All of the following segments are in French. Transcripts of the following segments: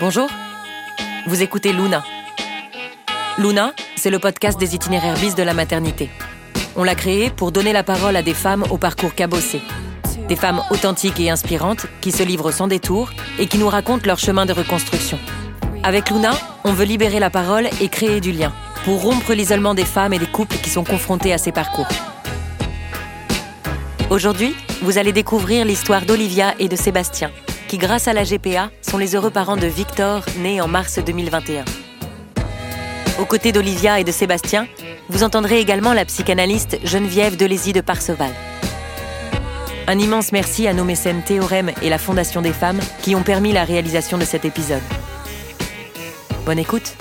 Bonjour, vous écoutez Luna. Luna, c'est le podcast des itinéraires bis de la maternité. On l'a créé pour donner la parole à des femmes au parcours cabossé. Des femmes authentiques et inspirantes qui se livrent sans détour et qui nous racontent leur chemin de reconstruction. Avec Luna, on veut libérer la parole et créer du lien pour rompre l'isolement des femmes et des couples qui sont confrontés à ces parcours. Aujourd'hui, vous allez découvrir l'histoire d'Olivia et de Sébastien, qui grâce à la GPA sont les heureux parents de Victor, né en mars 2021. Aux côtés d'Olivia et de Sébastien, vous entendrez également la psychanalyste Geneviève Delézy de Parseval. Un immense merci à nos mécènes Théorème et la Fondation des femmes qui ont permis la réalisation de cet épisode. Bonne écoute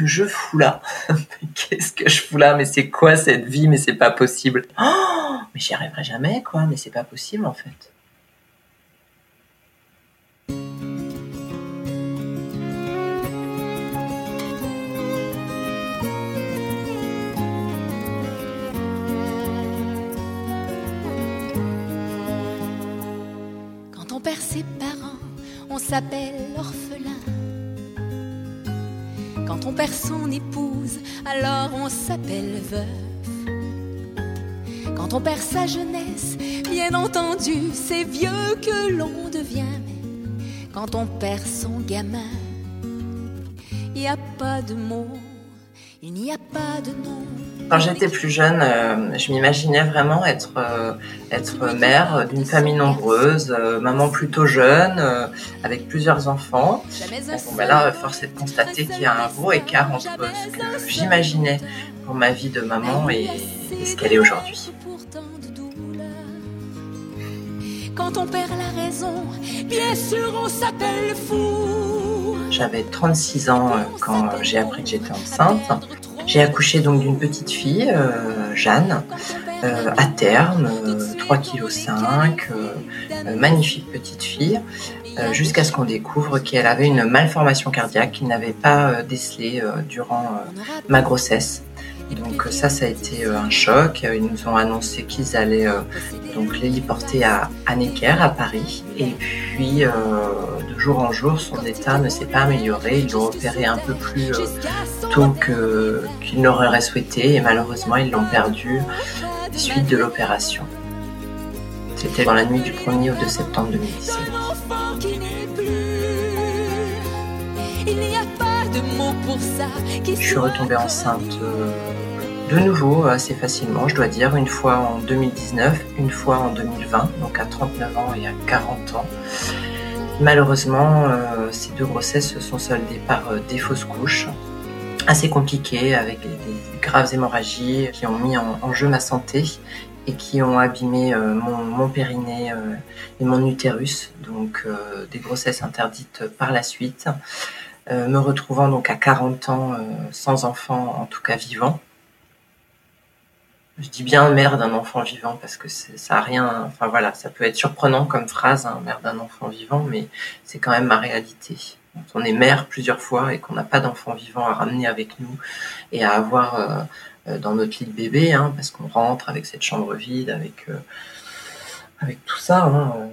que je fous là Qu'est-ce que je fous là? Mais c'est quoi cette vie? Mais c'est pas possible. Oh mais j'y arriverai jamais, quoi. Mais c'est pas possible, en fait. Quand on perd ses parents, on s'appelle orphelin. Quand on perd son épouse, alors on s'appelle veuf. Quand on perd sa jeunesse, bien entendu, c'est vieux que l'on devient. Mais quand on perd son gamin, il n'y a pas de mots, il n'y a pas de nom. Quand j'étais plus jeune, euh, je m'imaginais vraiment être, euh, être mère d'une famille nombreuse, euh, maman plutôt jeune, avec plusieurs enfants. Bon, ben là, force est de constater qu'il y a un gros écart entre ce que j'imaginais pour ma vie de maman et, et ce qu'elle est aujourd'hui. Quand on perd la raison, bien sûr on s'appelle fou. J'avais 36 ans euh, quand j'ai appris que j'étais enceinte. J'ai accouché donc d'une petite fille, euh, Jeanne, euh, à terme, euh, 3,5 kg, magnifique petite fille, jusqu'à ce qu'on découvre qu'elle avait une malformation cardiaque qu'ils n'avaient pas décelée durant ma grossesse. Donc ça, ça a été euh, un choc. Ils nous ont annoncé qu'ils allaient euh, donc l'héliporter à, à Necker, à Paris. Et puis, euh, de jour en jour, son état ne s'est pas amélioré. Ils l'ont opéré un peu plus euh, tôt que- qu'il n'aurait souhaité. Et malheureusement, ils l'ont perdu des suites de l'opération. C'était dans la nuit du 1er au 2 septembre 2017. L'enfant qui n'est plus. Il n'y a pas de mots pour ça. Qui Je suis retombée enceinte euh, de nouveau assez facilement, je dois dire, une fois en 2019, une fois en 2020, donc à 39 ans et à 40 ans. Malheureusement, euh, ces deux grossesses se sont soldées par euh, des fausses couches, assez compliquées, avec des, graves hémorragies qui ont mis en, jeu ma santé et qui ont abîmé euh, mon, périnée et mon utérus, donc des grossesses interdites par la suite. Me retrouvant donc à 40 ans sans enfant, en tout cas vivant. Je dis bien mère d'un enfant vivant parce que ça a rien. Enfin voilà, ça peut être surprenant comme phrase, hein, mère d'un enfant vivant, mais c'est quand même ma réalité. Quand on est mère plusieurs fois et qu'on n'a pas d'enfant vivant à ramener avec nous et à avoir euh, dans notre lit de bébé, hein, parce qu'on rentre avec cette chambre vide, avec euh, tout ça. hein, euh.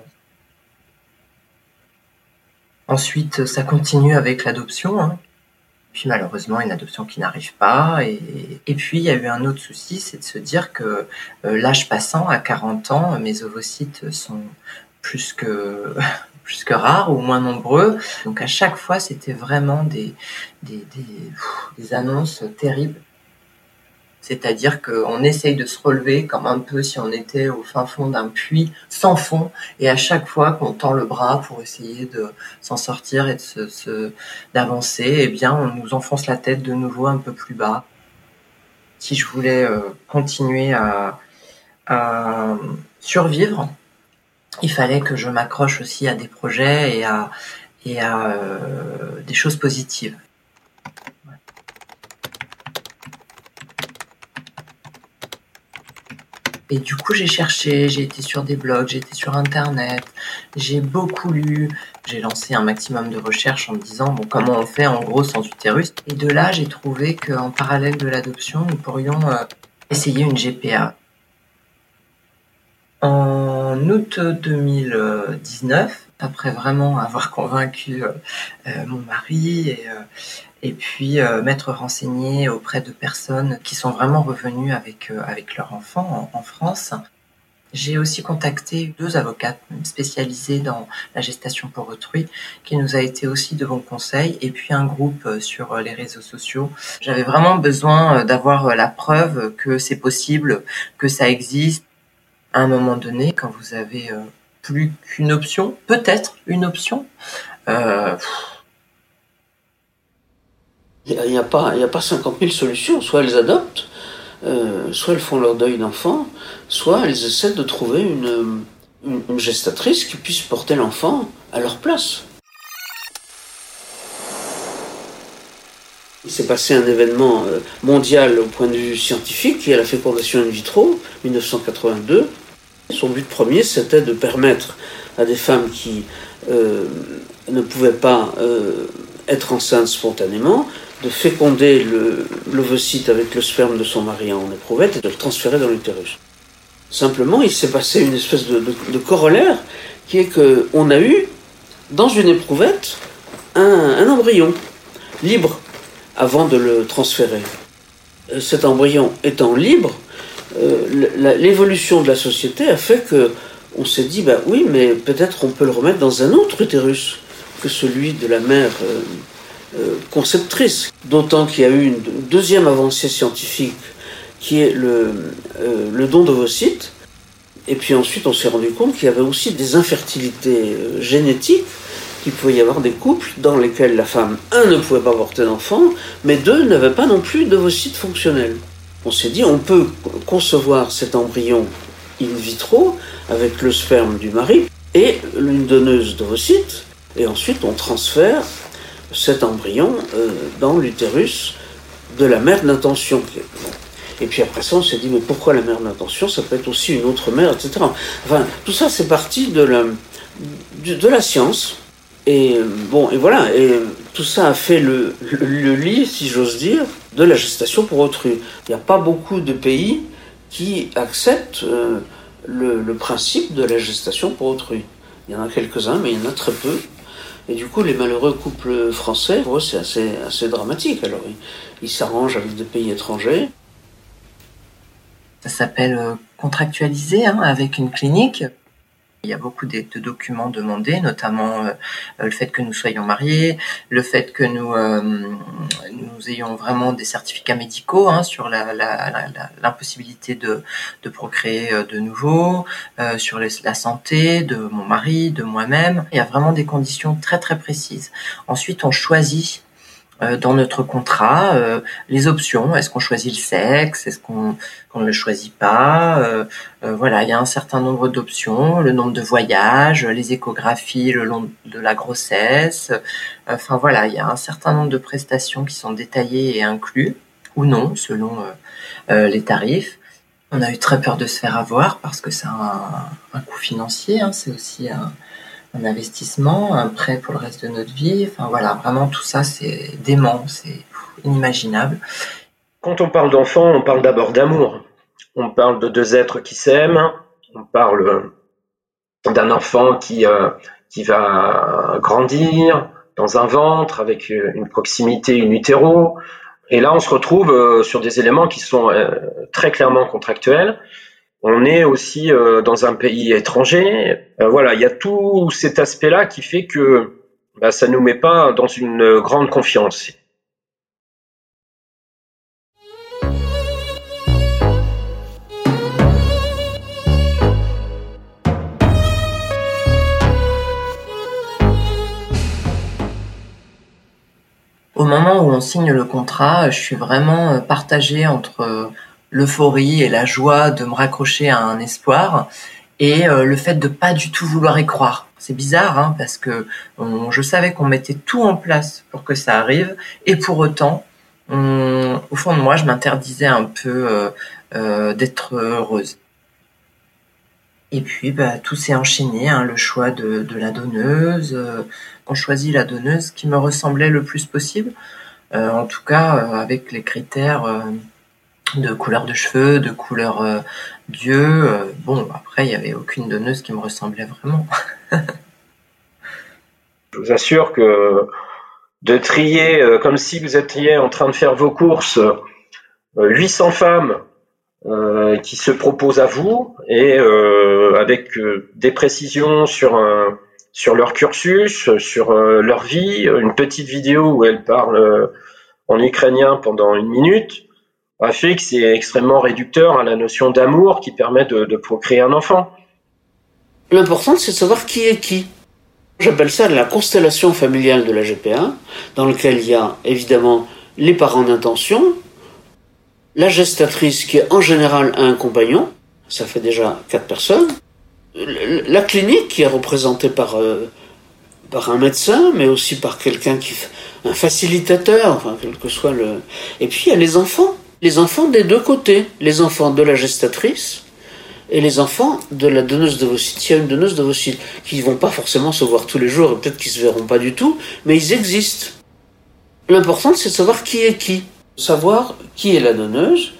Ensuite, ça continue avec l'adoption. Puis malheureusement, une adoption qui n'arrive pas. Et, puis, il y a eu un autre souci, c'est de se dire que euh, l'âge passant, à 40 ans, mes ovocytes sont plus que, plus que rares ou moins nombreux. Donc à chaque fois, c'était vraiment des, des, des annonces terribles. C'est-à-dire qu'on essaye de se relever comme un peu si on était au fin fond d'un puits sans fond. Et à chaque fois qu'on tend le bras pour essayer de s'en sortir et se, d'avancer, eh bien, on nous enfonce la tête de nouveau un peu plus bas. Si je voulais euh, continuer à, survivre, il fallait que je m'accroche aussi à des projets et à, et à des choses positives. Et du coup, j'ai cherché, j'ai été sur des blogs, j'ai été sur Internet, j'ai beaucoup lu, j'ai lancé un maximum de recherches en me disant bon, comment on fait en gros sans utérus. Et de là, j'ai trouvé qu'en parallèle de l'adoption, nous pourrions euh, essayer une GPA. En août 2019, après vraiment avoir convaincu euh, euh, mon mari et, et puis euh, m'être renseigné auprès de personnes qui sont vraiment revenues avec, euh, avec leur enfant en, France. J'ai aussi contacté deux avocates spécialisées dans la gestation pour autrui, qui nous a été aussi de bons conseils, et puis un groupe euh, sur les réseaux sociaux. J'avais vraiment besoin d'avoir la preuve que c'est possible, que ça existe. À un moment donné, quand vous avez plus qu'une option, peut-être une option, euh, il n'y a, pas, a pas 50 000 solutions. Soit elles adoptent, euh, soit elles font leur deuil d'enfant, soit elles essaient de trouver une, une, gestatrice qui puisse porter l'enfant à leur place. Il s'est passé un événement euh, mondial au point de vue scientifique qui est la fécondation in vitro, 1982. Son but premier, c'était de permettre à des femmes qui euh, ne pouvaient pas être enceintes spontanément de féconder l'ovocyte avec le sperme de son mari en éprouvette et de le transférer dans l'utérus. Simplement, il s'est passé une espèce de, corollaire qui est qu'on a eu, dans une éprouvette, un, embryon libre avant de le transférer. Euh, cet embryon étant libre, euh, l'évolution de la société a fait que on s'est dit, bah oui, mais peut-être on peut le remettre dans un autre utérus que celui de la mère euh, euh, conceptrice. D'autant qu'il y a eu une deuxième avancée scientifique qui est le, euh, le don d'ovocytes. Et puis ensuite, on s'est rendu compte qu'il y avait aussi des infertilités génétiques, qu'il pouvait y avoir des couples dans lesquels la femme, un, ne pouvait pas porter d'enfant, mais deux, n'avait pas non plus d'ovocytes fonctionnels. On s'est dit, on peut concevoir cet embryon in vitro avec le sperme du mari et une donneuse d'ovocytes, et ensuite on transfère cet embryon euh, dans l'utérus de la mère d'intention. Et puis après ça, on s'est dit, mais pourquoi la mère d'intention? Ça peut être aussi une autre mère, etc. Enfin, tout ça, c'est parti de la, science. Et bon, et voilà, tout ça a fait le, lit, si j'ose dire, de la gestation pour autrui. Il n'y a pas beaucoup de pays qui acceptent euh, le, principe de la gestation pour autrui. Il y en a quelques-uns, mais il y en a très peu. Et du coup, les malheureux couples français, c'est assez, assez dramatique. Alors, ils s'arrangent avec des pays étrangers. Ça s'appelle euh, contractualiser hein, avec une clinique. Il y a beaucoup de, documents demandés, notamment euh, le fait que nous soyons mariés, le fait que nous, euh, ayons vraiment des certificats médicaux hein, sur l'impossibilité de, procréer euh, de nouveau, sur la santé de mon mari, de moi-même. Il y a vraiment des conditions très très précises. Ensuite, on choisit euh, dans notre contrat euh, les options. Est-ce qu'on choisit le sexe? Est-ce qu'on ne le choisit pas? Euh, Voilà, il y a un certain nombre d'options, le nombre de voyages, les échographies le long de la grossesse. Enfin voilà, il y a un certain nombre de prestations qui sont détaillées et inclus ou non selon les tarifs. On a eu très peur de se faire avoir parce que c'est un, un coût financier. Hein, c'est aussi un, un investissement, un prêt pour le reste de notre vie. Enfin voilà, vraiment tout ça c'est dément, c'est inimaginable. Quand on parle d'enfant, on parle d'abord d'amour. On parle de deux êtres qui s'aiment. On parle d'un enfant qui, euh, qui va grandir dans un ventre avec une proximité in utero. Et là, on se retrouve euh, sur des éléments qui sont euh, très clairement contractuels. On est aussi euh, dans un pays étranger. Euh, voilà, il y a tout cet aspect-là qui fait que bah, ça nous met pas dans une grande confiance. Au moment où on signe le contrat, je suis vraiment euh, partagée entre l'euphorie et la joie de me raccrocher à un espoir et le fait de pas du tout vouloir y croire. C'est bizarre, hein, parce que je savais qu'on mettait tout en place pour que ça arrive, et pour autant, au fond de moi, je m'interdisais un peu d'être heureuse. Et puis, bah, tout s'est enchaîné, hein, le choix de, la donneuse. Euh, on choisit la donneuse qui me ressemblait le plus possible. Euh, en tout cas, euh, avec les critères euh, de couleur de cheveux, de couleur euh, d'yeux. bon, après, il n'y avait aucune donneuse qui me ressemblait vraiment. Je vous assure que de trier, comme si vous étiez en train de faire vos courses, 800 femmes euh, qui se proposent à vous et euh, avec euh, des précisions sur leur cursus, sur leur vie, une petite vidéo où elle parle en ukrainien pendant une minute, a c'est extrêmement réducteur à la notion d'amour qui permet de, procréer un enfant. L'important, c'est de savoir qui est qui. J'appelle ça la constellation familiale de la GPA, dans laquelle il y a évidemment les parents d'intention, la gestatrice qui en général un compagnon, ça fait déjà quatre personnes, la clinique qui est représentée par, euh, par un médecin, mais aussi par quelqu'un qui un facilitateur, enfin quel que soit le. Et puis il y a les enfants, les enfants des deux côtés, les enfants de la gestatrice et les enfants de la donneuse d'ovocytes. Il y a une donneuse qui vont pas forcément se voir tous les jours et peut-être qu'ils se verront pas du tout, mais ils existent. L'important c'est de savoir qui est qui savoir qui est la donneuse,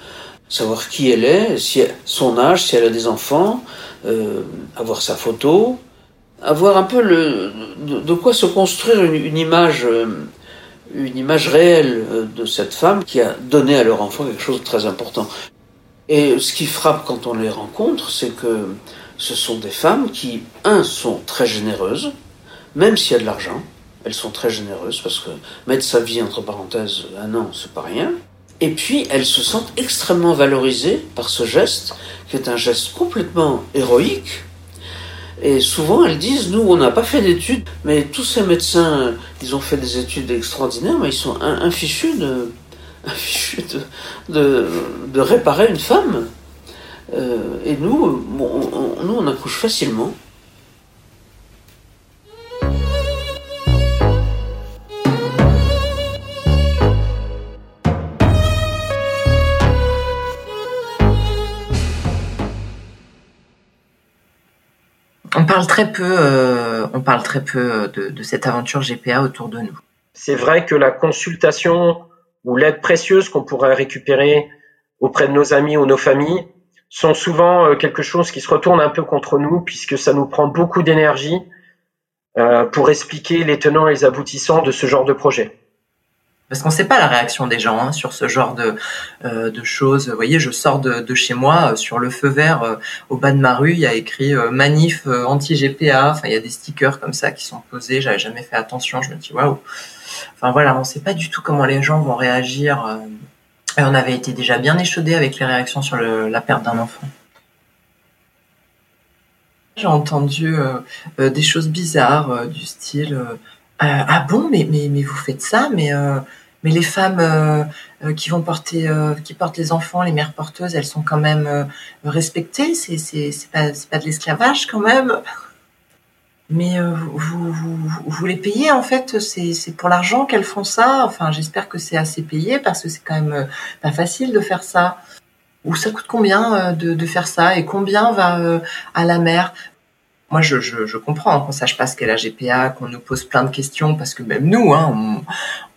savoir qui elle est, si son âge, si elle a des enfants, euh, avoir sa photo, avoir un peu le, de, quoi se construire une, image, euh, une image réelle euh, de cette femme qui a donné à leur enfant quelque chose de très important. Et ce qui frappe quand on les rencontre, c'est que ce sont des femmes qui, un, sont très généreuses, même s'il y a de l'argent, elles sont très généreuses parce que mettre sa vie entre parenthèses un an, c'est pas rien. Et puis elles se sentent extrêmement valorisées par ce geste, qui est un geste complètement héroïque. Et souvent elles disent, nous on n'a pas fait d'études, mais tous ces médecins, ils ont fait des études extraordinaires, mais ils sont infichus de, de, réparer une femme. Euh, et nous on accouche facilement. Parle très peu, euh, on parle très peu de, cette aventure GPA autour de nous. C'est vrai que la consultation ou l'aide précieuse qu'on pourrait récupérer auprès de nos amis ou nos familles sont souvent euh, quelque chose qui se retourne un peu contre nous puisque ça nous prend beaucoup d'énergie euh, pour expliquer les tenants et les aboutissants de ce genre de projet parce qu'on ne sait pas la réaction des gens hein, sur ce genre de, euh, de choses. Vous voyez, je sors de, chez moi, euh, sur le feu vert euh, au bas de ma rue, il y a écrit manif anti-GPA. Enfin, il y a des stickers comme ça qui sont posés. J'avais jamais fait attention. Je me dis waouh. Enfin voilà, on ne sait pas du tout comment les gens vont réagir. Et on avait été déjà bien échaudé avec les réactions sur la perte d'un enfant. J'ai entendu des choses bizarres du style ah bon mais, mais vous faites ça mais mais les femmes euh, euh, qui vont porter, euh, qui portent les enfants, les mères porteuses, elles sont quand même respectées. C'est c'est c'est pas c'est pas de l'esclavage quand même. Mais vous, vous, vous, les payez en fait, c'est c'est pour l'argent qu'elles font ça. Enfin, j'espère que c'est assez payé parce que c'est quand même pas facile de faire ça. Ou ça coûte combien de, de faire ça? Et combien va à la mère? Moi, je, comprends hein, qu'on sache pas ce qu'est la GPA, qu'on nous pose plein de questions, parce que même nous, hein,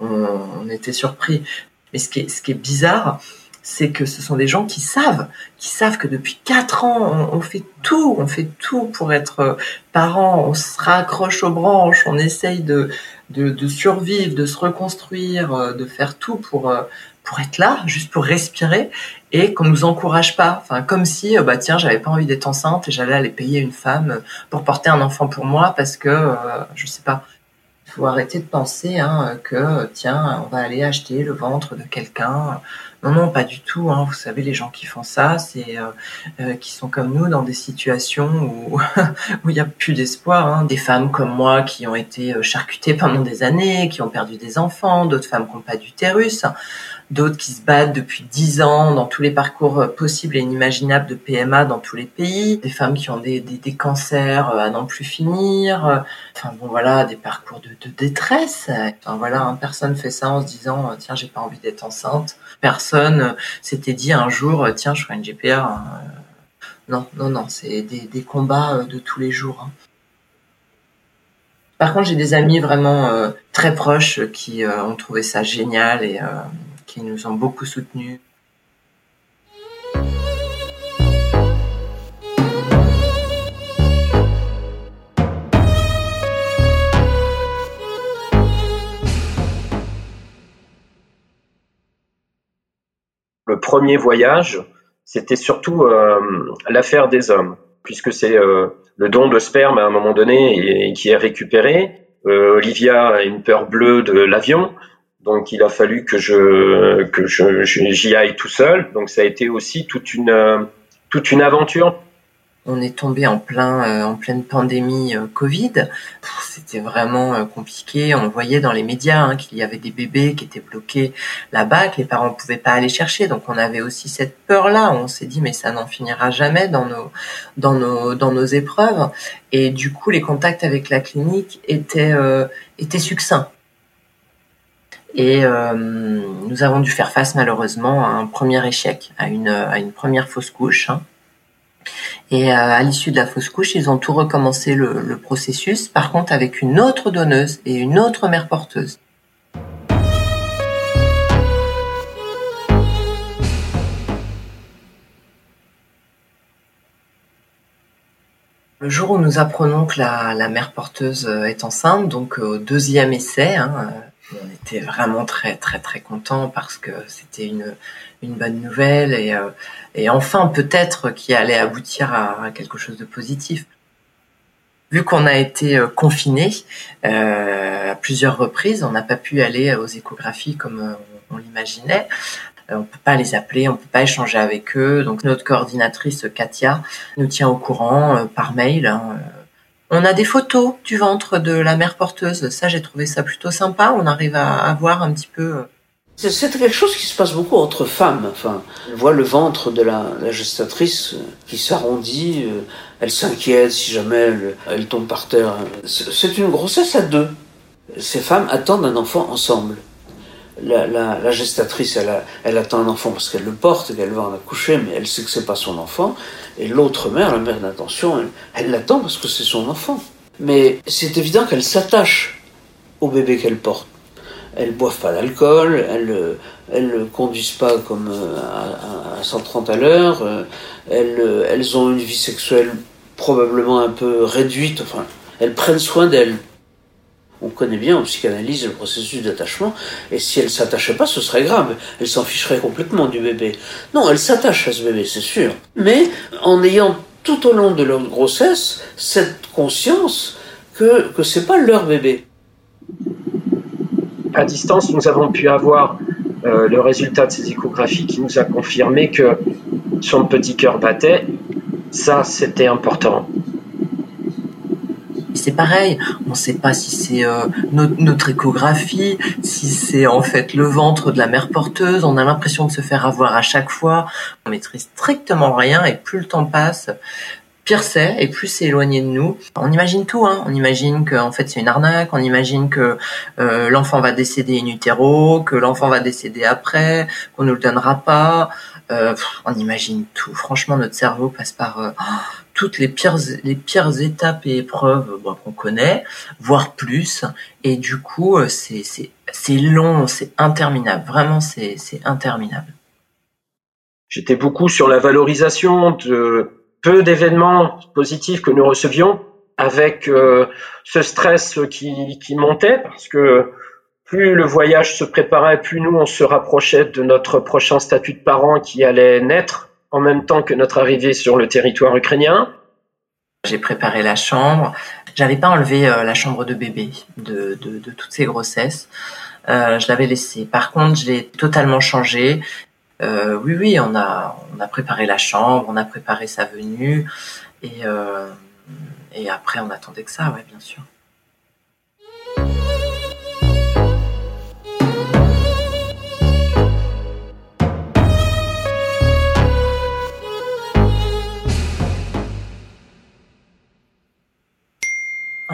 on, était surpris. Mais ce qui est, bizarre, c'est que ce sont des gens qui savent, qui savent que depuis quatre ans, on, fait tout, on fait tout pour être euh, parents, on se raccroche aux branches, on essaye de survivre, de se reconstruire, euh, de faire tout pour, euh, pour être là, juste pour respirer, et qu'on nous encourage pas. Enfin, comme si, bah tiens, j'avais pas envie d'être enceinte et j'allais aller payer une femme pour porter un enfant pour moi parce que, je sais pas. Il faut arrêter de penser hein, que tiens, on va aller acheter le ventre de quelqu'un non, non, pas du tout. Hein. Vous savez, les gens qui font ça, c'est euh, euh qui sont comme nous dans des situations où où il n'y a plus d'espoir. Hein. Des femmes comme moi qui ont été euh, charcutées pendant des années, qui ont perdu des enfants, d'autres femmes qui n'ont pas d'utérus. D'autres qui se battent depuis dix ans dans tous les parcours possibles et inimaginables de PMA dans tous les pays, des femmes qui ont des, des, cancers à n'en plus finir, enfin bon voilà, des parcours de, de détresse. Enfin voilà, hein, personne fait ça en se disant tiens j'ai pas envie d'être enceinte. Personne s'était dit un jour tiens je ferai une GPA. Hein. Non non non, c'est des, des, combats de tous les jours. Hein. Par contre, j'ai des amis vraiment euh, très proches qui euh, ont trouvé ça génial et euh, qui nous ont beaucoup soutenus. Le premier voyage, c'était surtout l'affaire des hommes, puisque c'est le don de sperme à un moment donné et, qui est récupéré. Euh, Olivia a une peur bleue de l'avion, donc il a fallu que je que je, j'y aille tout seul. Donc ça a été aussi toute une toute une aventure on est tombé en plein euh, en pleine pandémie euh, Covid. C'était vraiment euh, compliqué. On voyait dans les médias hein, qu'il y avait des bébés qui étaient bloqués là-bas, que les parents ne pouvaient pas aller chercher. Donc on avait aussi cette peur-là. On s'est dit mais ça n'en finira jamais dans nos dans nos dans nos épreuves. Et du coup les contacts avec la clinique étaient étaient succincts. Et nous avons dû faire face malheureusement à un premier échec, à une, à une première fausse couche. Hein. Et euh, à l'issue de la fausse couche, ils ont tout recommencé le, processus, par contre avec une autre donneuse et une autre mère porteuse. Le jour où nous apprenons que la, mère porteuse est enceinte, donc au deuxième essai, hein, on était vraiment très très très contents parce que c'était une, bonne nouvelle et, euh, et enfin peut-être qui allait aboutir à, quelque chose de positif. Vu qu'on a été euh, confiné euh, à plusieurs reprises, on n'a pas pu aller aux échographies comme on, l'imaginait. On peut pas les appeler, on peut pas échanger avec eux. Donc notre coordinatrice Katia nous tient au courant par mail. Hein, on a des photos du ventre de la mère porteuse. Ça, j'ai trouvé ça plutôt sympa. On arrive à, voir un petit peu. Euh, c'est quelque chose qui se passe beaucoup entre femmes. Enfin, on voit le ventre de la, gestatrice euh, qui s'arrondit. Euh, elle s'inquiète si jamais elle, tombe par terre. C'est une grossesse à deux. Ces femmes attendent un enfant ensemble. La, gestatrice, elle, attend un enfant parce qu'elle le porte, qu'elle va en accoucher, mais elle sait que c'est pas son enfant. Et l'autre mère, la mère d'intention, elle l'attend parce que c'est son enfant. Mais c'est évident qu'elle s'attache au bébé qu'elle porte. Elles boivent pas d'alcool, elles elles conduisent pas comme euh, à, 130 à l'heure, euh, elles, elles ont une vie sexuelle probablement un peu réduite, enfin, elles prennent soin d'elles on connaît bien en psychanalyse le processus d'attachement, et si elle s'attachait pas, ce serait grave. Elle s'en ficherait complètement du bébé. Non, elle s'attache à ce bébé, c'est sûr. Mais en ayant tout au long de leur grossesse cette conscience que, que c'est pas leur bébé. À distance, nous avons pu avoir euh, le résultat de ces échographies qui nous a confirmé que son petit cœur battait. Ça, c'était important c'est pareil, on ne sait pas si c'est euh, notre, échographie, si c'est en fait le ventre de la mère porteuse. On a l'impression de se faire avoir à chaque fois. On maîtrise strictement rien et plus le temps passe, pire c'est et plus c'est éloigné de nous. On imagine tout, hein. On imagine que en fait c'est une arnaque. On imagine que euh, l'enfant va décéder in utero, que l'enfant va décéder après, qu'on ne le donnera pas. Euh, on imagine tout. Franchement, notre cerveau passe par toutes les pires, les pires étapes et épreuves qu'on connaît, voire plus. Et du coup, euh, c'est, long, c'est interminable. Vraiment, c'est, interminable. J'étais beaucoup sur la valorisation de peu d'événements positifs que nous recevions, avec euh, ce stress qui, qui montait, parce que plus le voyage se préparait, plus nous on se rapprochait de notre prochain statut de parent qui allait naître en même temps que notre arrivée sur le territoire ukrainien. J'ai préparé la chambre. J'avais pas enlevé euh, la chambre de bébé de, toutes ces grossesses. Euh, je l'avais laissée. Par contre, je l'ai totalement changé. Euh, oui, oui, on a, préparé la chambre, on a préparé sa venue. Et, euh, après, on attendait que ça, bien sûr.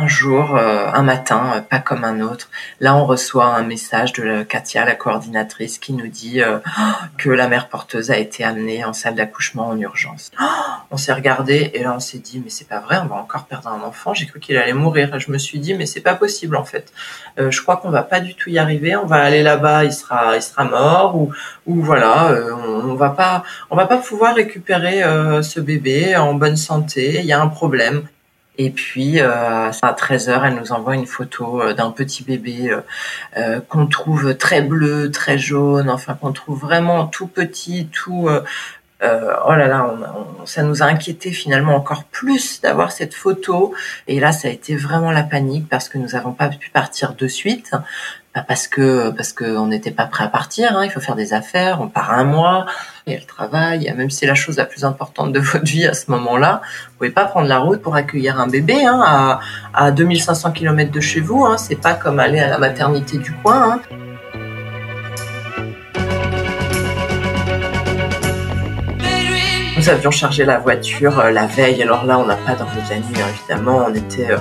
Jour, euh, un matin, euh, pas comme un autre, là on reçoit un message de Katia, la coordinatrice, qui nous dit que la mère porteuse a été amenée en salle d'accouchement en urgence. on s'est regardé et là on s'est dit mais c'est pas vrai, on va encore perdre un enfant. J'ai cru qu'il allait mourir. Et je me suis dit mais c'est pas possible en fait. je crois qu'on va pas du tout y arriver. On va aller là-bas, il sera, il sera mort ou, ou voilà, on, on, va pas, on va pas pouvoir récupérer ce bébé en bonne santé. Il y a un problème. Et puis euh, à 13h, elle nous envoie une photo euh, d'un petit bébé euh, qu'on trouve très bleu, très jaune, enfin qu'on trouve vraiment tout petit, tout euh, oh là là, ça nous a inquiété finalement encore plus d'avoir cette photo. Et là, ça a été vraiment la panique parce que nous n'avons pas pu partir de suite parce que parce qu'on n'était pas prêt à partir. Hein. Il faut faire des affaires. On part un mois. Il y a le travail. Même si c'est la chose la plus importante de votre vie à ce moment-là, vous pouvez pas prendre la route pour accueillir un bébé hein, à, à 2500 km de chez vous. Hein. C'est pas comme aller à la maternité du coin. Hein. Nous avions chargé la voiture euh, la veille, alors là on n'a pas dormi de la nuit hein, évidemment, on était euh,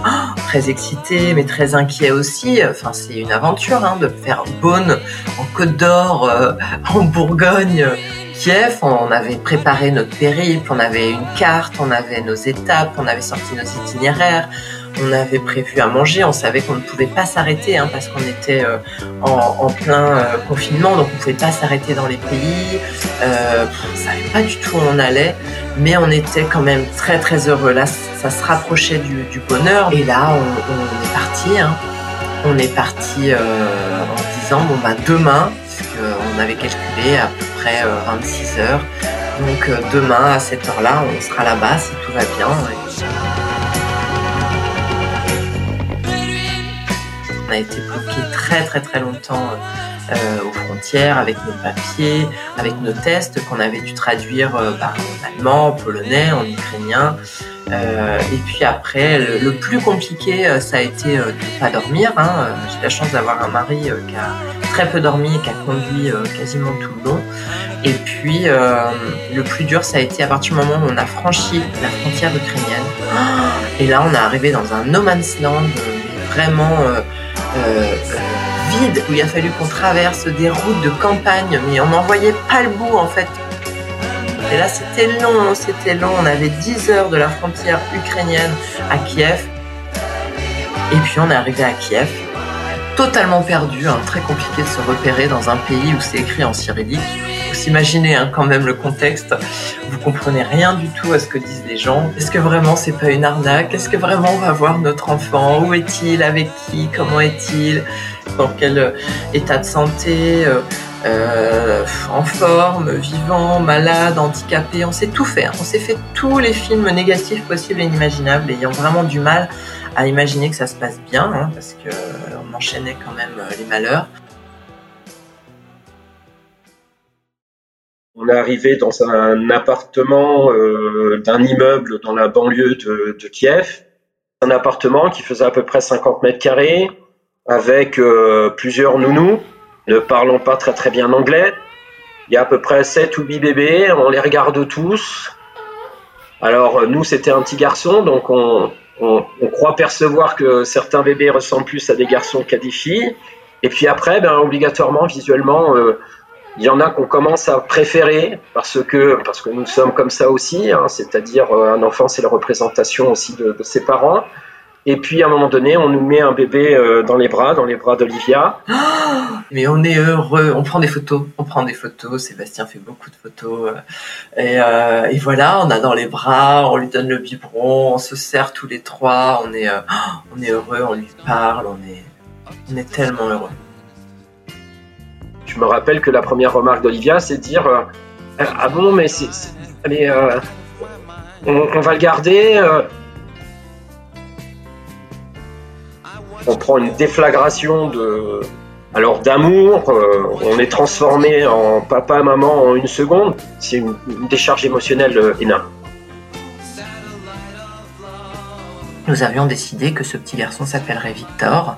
très excités mais très inquiets aussi. Enfin c'est une aventure hein, de faire Beaune en Côte d'Or, euh, en Bourgogne. Kiev, on avait préparé notre périple, on avait une carte, on avait nos étapes, on avait sorti nos itinéraires, on avait prévu à manger, on savait qu'on ne pouvait pas s'arrêter hein, parce qu'on était euh, en, plein euh, confinement, donc on ne pouvait pas s'arrêter dans les pays. Euh, on ne savait pas du tout où on allait, mais on était quand même très très heureux. Là, ça se rapprochait du, bonheur. Et là, on, est parti. Hein. On est parti en disant bon bah demain, puisqu'on avait calculé à peu près 26 heures. Donc demain à cette heure-là, on sera là-bas si tout va bien. On a été bloqué très très très longtemps euh, aux frontières avec nos papiers, avec nos tests qu'on avait dû traduire euh, en allemand, en polonais, en ukrainien. Euh, et puis après, le, plus compliqué, ça a été de ne pas dormir. Hein. J'ai la chance d'avoir un mari qui a très peu dormi et qui a conduit quasiment tout le long. Et puis, le plus dur, ça a été à partir du moment où on a franchi la frontière ukrainienne. Et là, on est arrivé dans un no man's land, vraiment euh, vide où il a fallu qu'on traverse des routes de campagne, mais on n'en voyait pas le bout en fait. Et là, c'était long, c'était long. On avait 10 heures de la frontière ukrainienne à Kiev. Et puis on est arrivé à Kiev, totalement perdu, hein, très compliqué de se repérer dans un pays où c'est écrit en cyrillique. Vous imaginez hein, quand même le contexte. Vous comprenez rien du tout à ce que disent les gens. Est-ce que vraiment c'est pas une arnaque? Est-ce que vraiment on va voir notre enfant? Où est-il? Avec qui? Comment est-il? Dans quel euh, état de santé? Euh, euh, en forme, vivant, malade, handicapé, on s'est tout fait. Hein. On s'est fait tous les films négatifs possibles et inimaginables, ayant vraiment du mal à imaginer que ça se passe bien, hein, parce qu'on enchaînait quand même les malheurs. On est arrivé dans un appartement euh, d'un immeuble dans la banlieue de, Kiev. Un appartement qui faisait à peu près 50 mètres carrés, avec euh, plusieurs nounous, ne parlant pas très très bien anglais. Il y a à peu près 7 ou 8 bébés, on les regarde tous. Alors nous, c'était un petit garçon, donc on, croit percevoir que certains bébés ressemblent plus à des garçons qu'à des filles. Et puis après, ben, obligatoirement, visuellement, euh, il y en a qu'on commence à préférer parce que, parce que nous sommes comme ça aussi, hein, c'est-à-dire euh, un enfant, c'est la représentation aussi de, ses parents. Et puis à un moment donné, on nous met un bébé euh, dans les bras, dans les bras d'Olivia. mais on est heureux, on prend des photos, on prend des photos. Sébastien fait beaucoup de photos. Euh, et, voilà, on a dans les bras, on lui donne le biberon, on se serre tous les trois, on est, on est heureux, on lui parle, on est, on est tellement heureux je me rappelle que la première remarque d'Olivia, c'est de dire euh, Ah bon, mais. Euh, on, va le garder. Euh. On prend une déflagration de. Alors d'amour, on est transformé en papa, maman en une seconde. C'est une décharge émotionnelle énorme. Nous avions décidé que ce petit garçon s'appellerait Victor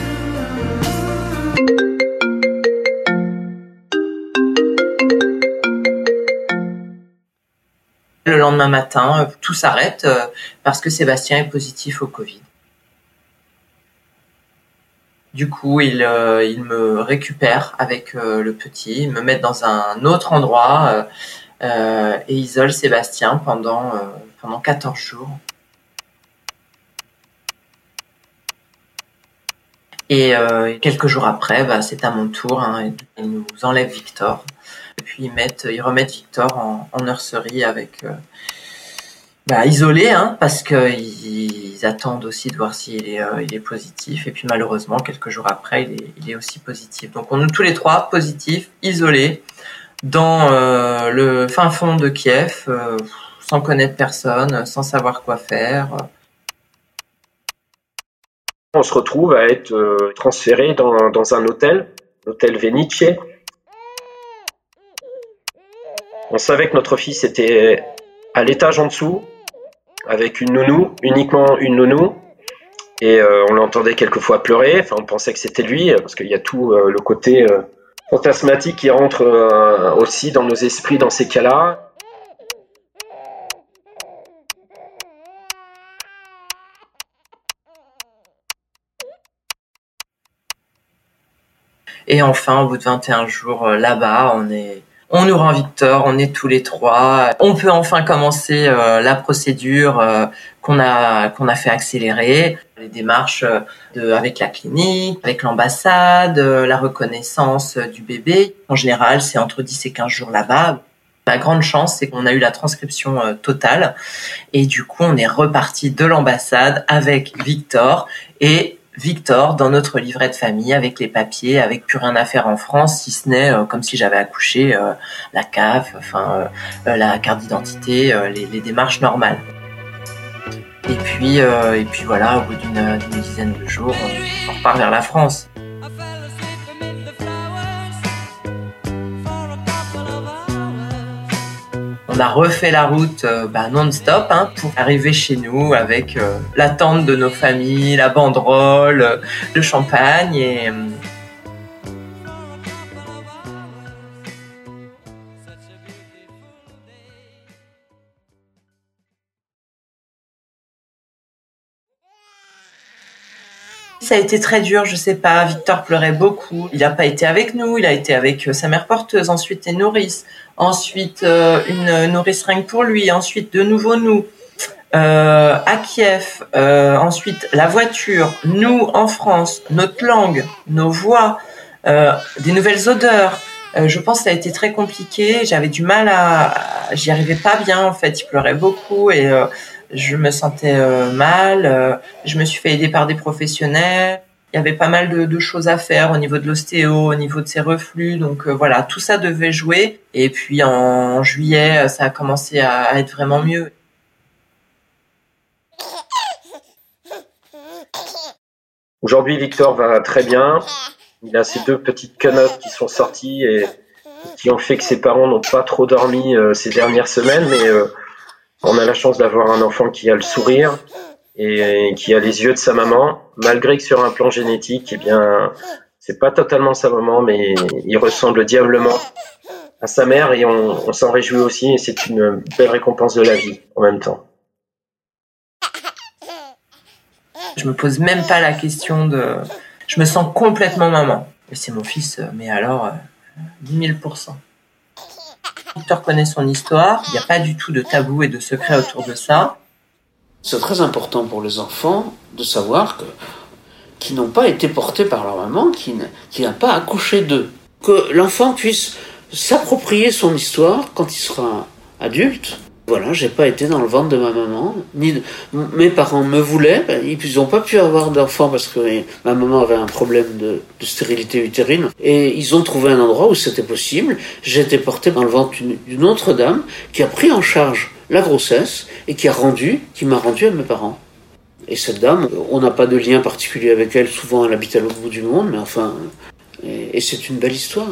Le lendemain matin, euh, tout s'arrête euh, parce que Sébastien est positif au Covid. Du coup, il, euh, me récupère avec le petit, me met dans un autre endroit et isole Sébastien pendant, pendant 14 jours. Et quelques jours après, bah, c'est à mon tour, hein, ils nous enlèvent Victor. Et puis ils, mettent, ils remettent Victor en, nurserie avec euh, bah, isolé, hein, parce qu'ils ils attendent aussi de voir s'il est, euh, il est positif. Et puis malheureusement, quelques jours après, il est, il est aussi positif. Donc on est tous les trois positifs, isolés, dans euh, le fin fond de Kiev, sans connaître personne, sans savoir quoi faire. On se retrouve à être transféré dans, dans un hôtel, l'hôtel Venice, on savait que notre fils était à l'étage en dessous, avec une nounou, uniquement une nounou. Et euh, on l'entendait quelquefois pleurer. Enfin, on pensait que c'était lui, parce qu'il y a tout euh, le côté euh, fantasmatique qui rentre aussi dans nos esprits dans ces cas-là. Et enfin, au bout de 21 jours là-bas, on est on nous rend Victor, on est tous les trois. On peut enfin commencer euh, la procédure euh, qu'on a qu'on a fait accélérer, les démarches euh, de, avec la clinique, avec l'ambassade, la reconnaissance du bébé. En général, c'est entre 10 et 15 jours là-bas. La grande chance, c'est qu'on a eu la transcription totale et du coup, on est reparti de l'ambassade avec Victor et Victor dans notre livret de famille avec les papiers, avec plus rien à faire en France, si ce n'est euh, comme si j'avais accouché, euh, la CAF, enfin euh, la carte d'identité, les, les, démarches normales. Et puis, et puis voilà, au bout d'une dizaine de jours, on repart vers la France. On a refait la route euh, bah, non-stop hein, pour arriver chez nous avec euh, l'attente de nos familles, la banderole, euh, le champagne et, ça a été très dur, je sais pas. Victor pleurait beaucoup. Il n'a pas été avec nous, il a été avec sa mère porteuse, ensuite les nourrices ensuite euh, une nourrice rien pour lui, ensuite de nouveau nous. Euh, à Kiev, euh, ensuite la voiture, nous en France, notre langue, nos voix, des nouvelles odeurs. je pense que ça a été très compliqué. J'avais du mal à, j'y arrivais pas bien en fait. Il pleurait beaucoup et je me sentais mal. je me suis fait aider par des professionnels il y avait pas mal de, choses à faire au niveau de l'ostéo, au niveau de ses reflux. Donc euh, voilà, tout ça devait jouer. Et puis en juillet, ça a commencé à, être vraiment mieux. Aujourd'hui, Victor va très bien. Il a ses deux petites quenottes qui sont sorties et qui ont fait que ses parents n'ont pas trop dormi euh, ces dernières semaines. Mais euh, on a la chance d'avoir un enfant qui a le sourire, et qui a les yeux de sa maman, malgré que sur un plan génétique, eh bien, c'est pas totalement sa maman, mais il ressemble diablement à sa mère et on, s'en réjouit aussi et c'est une belle récompense de la vie en même temps. Je me pose même pas la question de. Je me sens complètement maman. Et c'est mon fils, mais alors, 10 000 Victor connaît son histoire, il n'y a pas du tout de tabou et de secret autour de ça. C'est très important pour les enfants de savoir que qui n'ont pas été portés par leur maman, qui n'a pas accouché d'eux. Que l'enfant puisse s'approprier son histoire quand il sera adulte. Voilà, j'ai pas été dans le ventre de ma maman, ni mes parents me voulaient, ils n'ont pas pu avoir d'enfant parce que ma maman avait un problème de, stérilité utérine, et ils ont trouvé un endroit où c'était possible. J'ai été porté dans le ventre d'une autre dame qui a pris en charge la grossesse et qui a rendu, qui m'a rendu à mes parents. Et cette dame, on n'a pas de lien particulier avec elle, souvent elle habite à l'autre bout du monde, mais enfin, et c'est une belle histoire.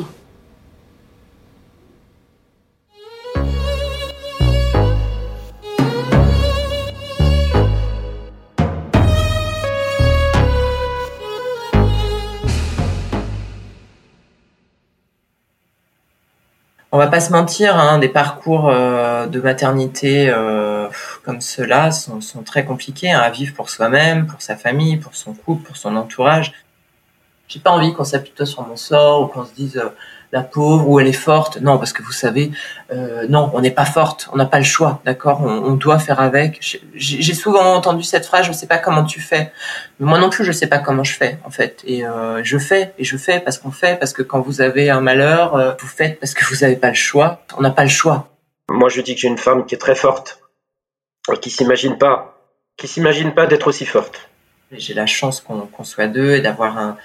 On va pas se mentir, hein, des parcours euh, de maternité euh, comme ceux-là sont, très compliqués hein, à vivre pour soi-même, pour sa famille, pour son couple, pour son entourage. J'ai pas envie qu'on s'appuie sur mon sort ou qu'on se dise euh, la pauvre ou elle est forte. Non, parce que vous savez, euh, non, on n'est pas forte, on n'a pas le choix, d'accord? On, on doit faire avec. J'ai souvent entendu cette phrase, je sais pas comment tu fais. Moi non plus, je sais pas comment je fais, en fait. Et euh, je fais, et je fais parce qu'on fait, parce que quand vous avez un malheur, euh, vous faites parce que vous n'avez pas le choix. On n'a pas le choix. Moi, je dis que j'ai une femme qui est très forte, et qui s'imagine pas, qui s'imagine pas d'être aussi forte. J'ai la chance qu'on soit deux et d'avoir un,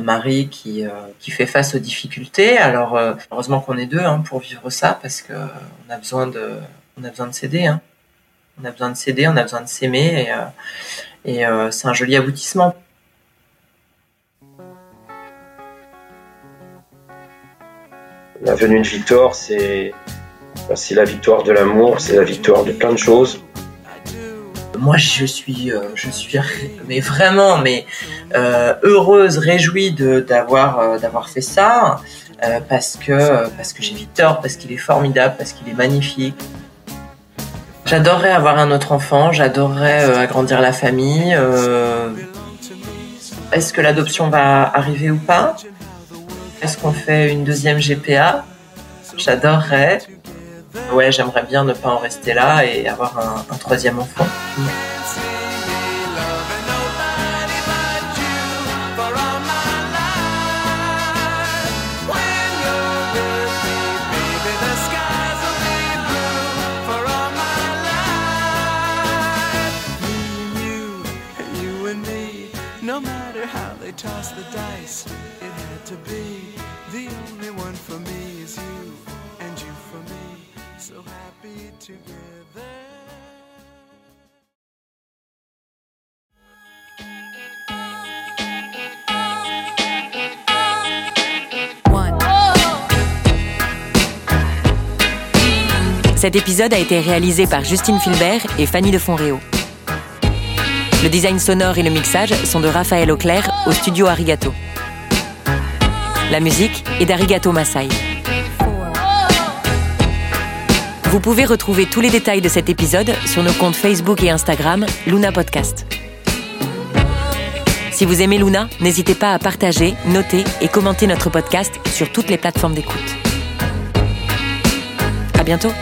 mari qui, euh, qui fait face aux difficultés. Alors euh, heureusement qu'on est deux hein, pour vivre ça parce que on a besoin de on a besoin de s'aider. Hein. On a besoin de s'aider, on a besoin de s'aimer et, euh, et euh, c'est un joli aboutissement. La venue de Victor, c'est c'est la victoire de l'amour, c'est la victoire de plein de choses. Moi, je suis, euh, je suis, mais vraiment, mais euh, heureuse, réjouie d'avoir euh, d'avoir fait ça, parce que parce que j'ai Victor, parce qu'il est formidable, parce qu'il est magnifique. J'adorerais avoir un autre enfant, j'adorerais agrandir la famille. Est-ce que l'adoption va arriver ou pas? Est-ce qu'on fait une deuxième GPA J'adorerais. Ouais, j'aimerais bien ne pas en rester là et avoir un, troisième enfant. Cet épisode a été réalisé par Justine Filbert et Fanny de Fonréau. Le design sonore et le mixage sont de Raphaël Auclair au studio Arigato. La musique est d'Arigato Masai. Vous pouvez retrouver tous les détails de cet épisode sur nos comptes Facebook et Instagram Luna Podcast. Si vous aimez Luna, n'hésitez pas à partager, noter et commenter notre podcast sur toutes les plateformes d'écoute. À bientôt!